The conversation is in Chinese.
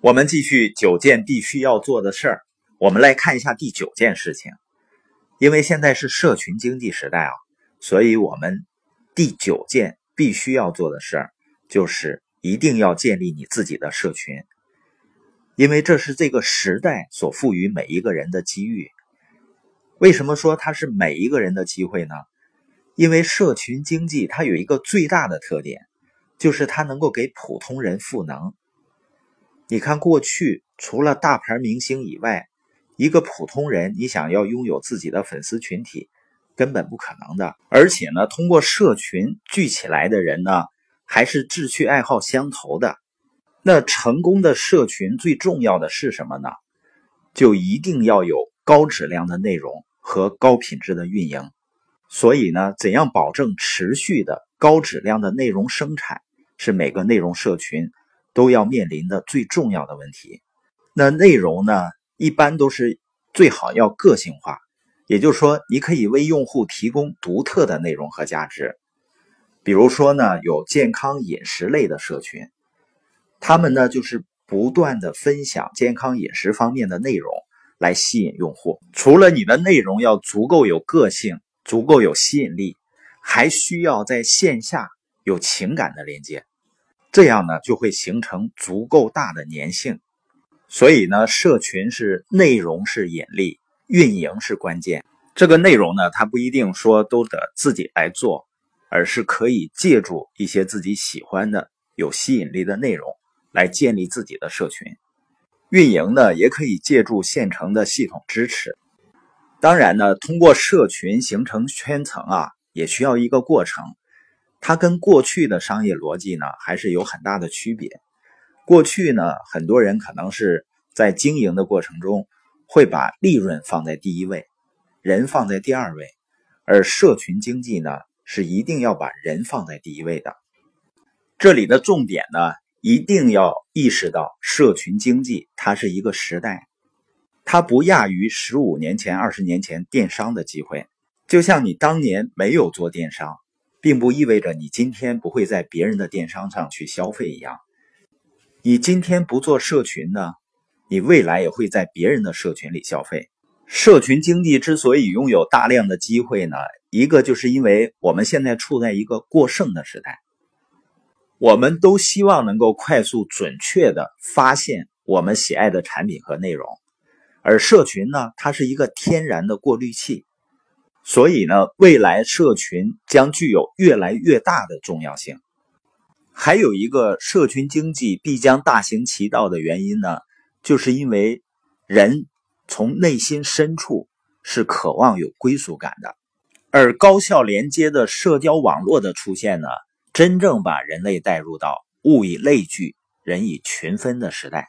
我们继续九件必须要做的事儿，我们来看一下第九件事情。因为现在是社群经济时代啊，所以我们第九件必须要做的事儿就是一定要建立你自己的社群，因为这是这个时代所赋予每一个人的机遇。为什么说它是每一个人的机会呢？因为社群经济它有一个最大的特点，就是它能够给普通人赋能。你看，过去除了大牌明星以外，一个普通人你想要拥有自己的粉丝群体，根本不可能的。而且呢，通过社群聚起来的人呢，还是志趣爱好相投的。那成功的社群最重要的是什么呢？就一定要有高质量的内容和高品质的运营。所以呢，怎样保证持续的高质量的内容生产，是每个内容社群。都要面临的最重要的问题，那内容呢，一般都是最好要个性化，也就是说，你可以为用户提供独特的内容和价值。比如说呢，有健康饮食类的社群，他们呢就是不断的分享健康饮食方面的内容来吸引用户。除了你的内容要足够有个性、足够有吸引力，还需要在线下有情感的连接。这样呢，就会形成足够大的粘性。所以呢，社群是内容是引力，运营是关键。这个内容呢，它不一定说都得自己来做，而是可以借助一些自己喜欢的、有吸引力的内容来建立自己的社群。运营呢，也可以借助现成的系统支持。当然呢，通过社群形成圈层啊，也需要一个过程。它跟过去的商业逻辑呢，还是有很大的区别。过去呢，很多人可能是在经营的过程中，会把利润放在第一位，人放在第二位，而社群经济呢，是一定要把人放在第一位的。这里的重点呢，一定要意识到，社群经济它是一个时代，它不亚于十五年前、二十年前电商的机会。就像你当年没有做电商。并不意味着你今天不会在别人的电商上去消费一样。你今天不做社群呢，你未来也会在别人的社群里消费。社群经济之所以拥有大量的机会呢，一个就是因为我们现在处在一个过剩的时代，我们都希望能够快速准确的发现我们喜爱的产品和内容，而社群呢，它是一个天然的过滤器。所以呢，未来社群将具有越来越大的重要性。还有一个社群经济必将大行其道的原因呢，就是因为人从内心深处是渴望有归属感的，而高效连接的社交网络的出现呢，真正把人类带入到物以类聚、人以群分的时代。